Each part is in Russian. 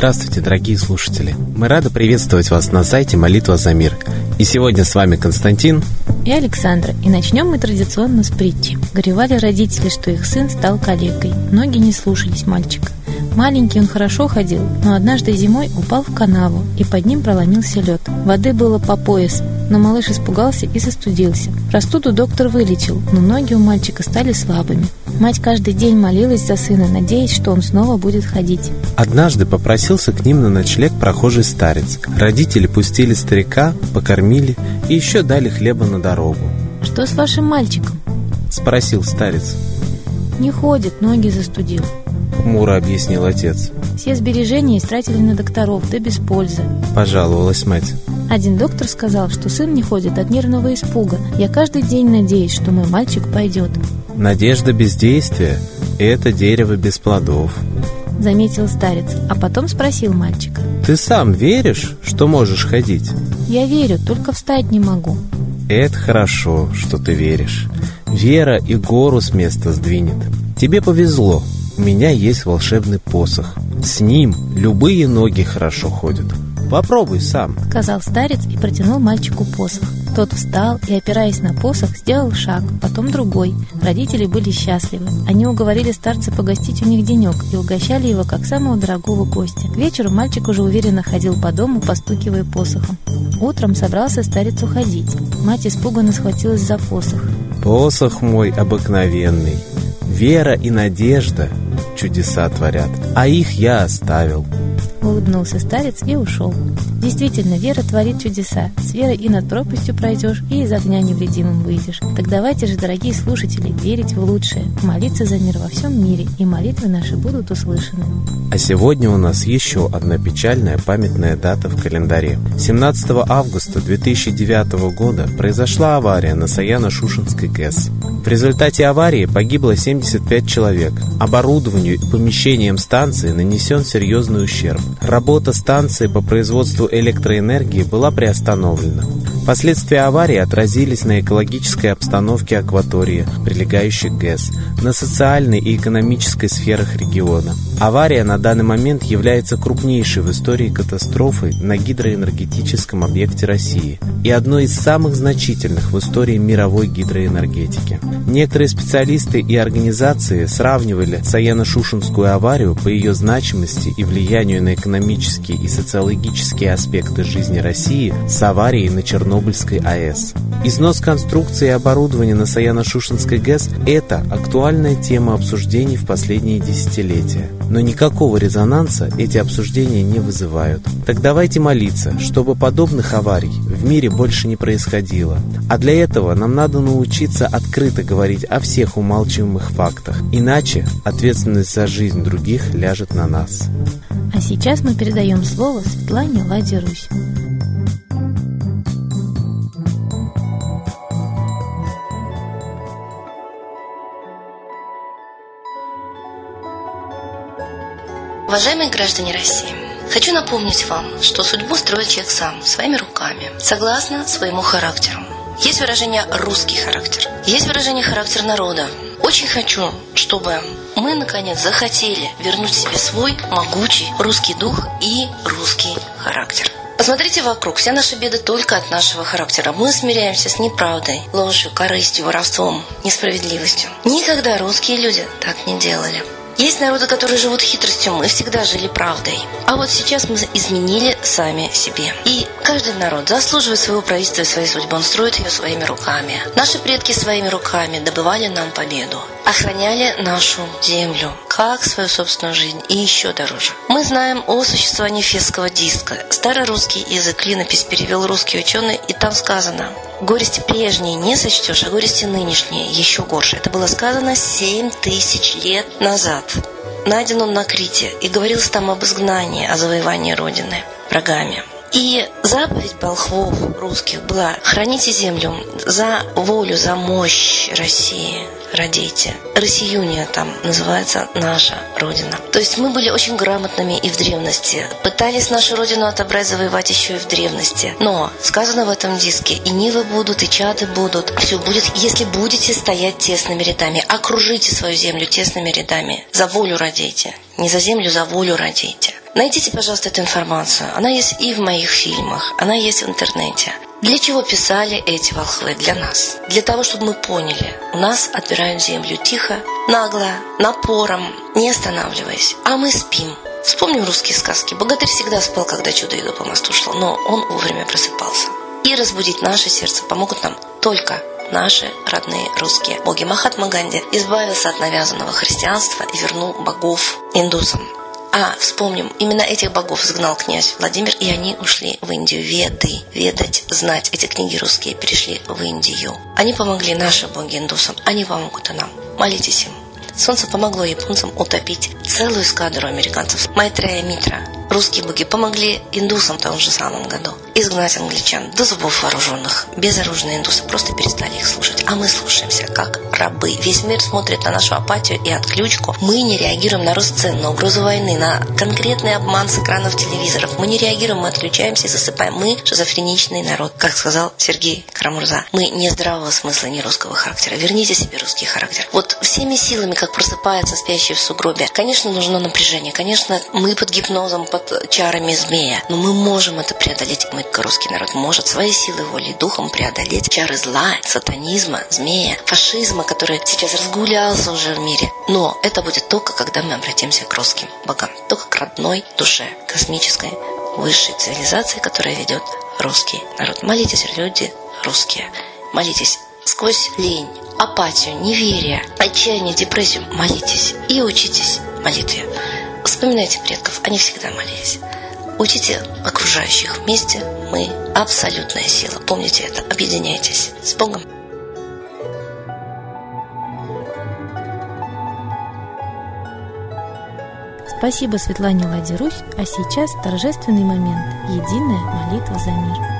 Здравствуйте, дорогие слушатели! Мы рады приветствовать вас на сайте «Молитва за мир». И сегодня с вами Константин и Александра. И начнем мы традиционно с притчи. Горевали родители, что их сын стал калекой. Ноги не слушались мальчика. Маленький он хорошо ходил, но однажды зимой упал в канаву, и под ним проломился лед. Воды было по пояс, но малыш испугался и застудился. Простуду доктор вылечил, но ноги у мальчика стали слабыми. Мать каждый день молилась за сына, надеясь, что он снова будет ходить. Однажды попросился к ним на ночлег прохожий старец. Родители пустили старика, покормили и еще дали хлеба на дорогу. «Что с вашим мальчиком?» – спросил старец. «Не ходит, ноги застудил», – хмуро объяснил отец. «Все сбережения истратили на докторов, да без пользы», – пожаловалась мать. Один доктор сказал, что сын не ходит от нервного испуга. Я каждый день надеюсь, что мой мальчик пойдет. Надежда бездействия – это дерево без плодов. Заметил старец, а потом спросил мальчика. Ты сам веришь, что можешь ходить? Я верю, только встать не могу. Это хорошо, что ты веришь. Вера и гору с места сдвинет. Тебе повезло, у меня есть волшебный посох. С ним любые ноги хорошо ходят. Попробуй сам», — сказал старец и протянул мальчику посох. Тот встал и, опираясь на посох, сделал шаг, потом другой. Родители были счастливы. Они уговорили старца погостить у них денек и угощали его как самого дорогого гостя. К вечеру мальчик уже уверенно ходил по дому, постукивая посохом. Утром собрался старец уходить. Мать испуганно схватилась за посох. «Посох мой обыкновенный. Вера и надежда чудеса творят, а их я оставил. Улыбнулся старец и ушел. Действительно, вера творит чудеса. С верой и над пропастью пройдешь, и из огня невредимым выйдешь. Так давайте же, дорогие слушатели, верить в лучшее, молиться за мир во всем мире, и молитвы наши будут услышаны. А сегодня у нас еще одна печальная памятная дата в календаре. 17 августа 2009 года произошла авария на Саяно-Шушенской ГЭС. В результате аварии погибло 75 человек. Оборудованию и помещениям станции нанесен серьезный ущерб. Работа станции по производству электроэнергии была приостановлена. Последствия аварии отразились на экологической обстановке акватории, прилегающей к ГЭС, на социальной и экономической сферах региона. Авария на данный момент является крупнейшей в истории катастрофой на гидроэнергетическом объекте России и одной из самых значительных в истории мировой гидроэнергетики. Некоторые специалисты и организации сравнивали Саяно-Шушенскую аварию по ее значимости и влиянию на экономические и социологические аспекты жизни России с аварией на Чернобыльской АЭС. Износ конструкции и оборудования на Саяно-Шушенской ГЭС – это актуальная тема обсуждений в последние десятилетия. Но никакого резонанса эти обсуждения не вызывают. Так давайте молиться, чтобы подобных аварий в мире больше не происходило. А для этого нам надо научиться открыто говорить о всех умалчиваемых фактах. Иначе ответственность за жизнь других ляжет на нас. А сейчас мы передаем слово Светлане Ладе Русь. Уважаемые граждане России, хочу напомнить вам, что судьбу строит человек сам, своими руками, согласно своему характеру. Есть выражение «русский характер», есть выражение «характер народа». Очень хочу, чтобы мы, наконец, захотели вернуть себе свой могучий русский дух и русский характер. Посмотрите вокруг, вся наша беда только от нашего характера. Мы смиряемся с неправдой, ложью, корыстью, воровством, несправедливостью. Никогда русские люди так не делали. Есть народы, которые живут хитростью, мы всегда жили правдой. А вот сейчас мы изменили сами себе. И каждый народ заслуживает своего правительства и своей судьбы. Он строит ее своими руками. Наши предки своими руками добывали нам победу. Охраняли нашу землю, как свою собственную жизнь и еще дороже. Мы знаем о существовании фесского диска. Старый русский язык клинопись перевел русский ученый, и там сказано Горести прежние не сочтешь, а горести нынешние еще горше. Это было сказано семь тысяч лет назад. Найден он на Крите и говорилось там об изгнании, о завоевании Родины врагами. И заповедь волхвов русских была «Храните землю за волю, за мощь России, родите». Россиюния там называется наша Родина. То есть мы были очень грамотными и в древности. Пытались нашу Родину отобрать, завоевать еще и в древности. Но сказано в этом диске, и нивы будут, и чады будут. Все будет, если будете стоять тесными рядами. Окружите свою землю тесными рядами. За волю родите. Не за землю, за волю родите. Найдите, пожалуйста, эту информацию. Она есть и в моих фильмах, она есть в интернете. Для чего писали эти волхвы для нас? Для того, чтобы мы поняли, у нас отбирают землю тихо, нагло, напором, не останавливаясь. А мы спим. Вспомним русские сказки. Богатырь всегда спал, когда чудо-иду по мосту шло, но он вовремя просыпался. И разбудить наше сердце помогут нам только наши родные русские боги. Махатма Ганди избавился от навязанного христианства и вернул богов индусам. А, вспомним, именно этих богов сгнал князь Владимир, и они ушли в Индию. Веды, ведать, знать. Эти книги русские перешли в Индию. Они помогли нашим боги индусам, они помогут и нам. Молитесь им. Солнце помогло японцам утопить целую эскадру американцев. Майтрея Митра, Русские боги помогли индусам в том же самом году изгнать англичан до зубов вооруженных. Безоружные индусы просто перестали их слушать. А мы слушаемся, как рабы. Весь мир смотрит на нашу апатию и отключку. Мы не реагируем на рост цен, на угрозу войны, на конкретный обман с экранов телевизоров. Мы не реагируем, мы отключаемся и засыпаем. Мы шизофреничный народ, как сказал Сергей Карамурза. Мы не здравого смысла, не русского характера. Верните себе русский характер. Вот всеми силами, как просыпается спящий в сугробе, конечно, нужно напряжение. Конечно, мы под гипнозом, под под чарами змея. Но мы можем это преодолеть. Мы, русский народ, может своей силой воли духом преодолеть чары зла, сатанизма, змея, фашизма, который сейчас разгулялся уже в мире. Но это будет только, когда мы обратимся к русским богам. Только к родной душе, космической, высшей цивилизации, которая ведет русский народ. Молитесь, люди русские. Молитесь сквозь лень, апатию, неверие, отчаяние, депрессию. Молитесь и учитесь молитве. Вспоминайте предков, они всегда молились. Учите окружающих. Вместе мы абсолютная сила. Помните это. Объединяйтесь. С Богом. Спасибо Светлане Ладе а сейчас торжественный момент – единая молитва за мир.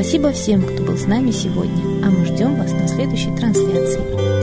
Спасибо всем, кто был с нами сегодня, а мы ждем вас на следующей трансляции.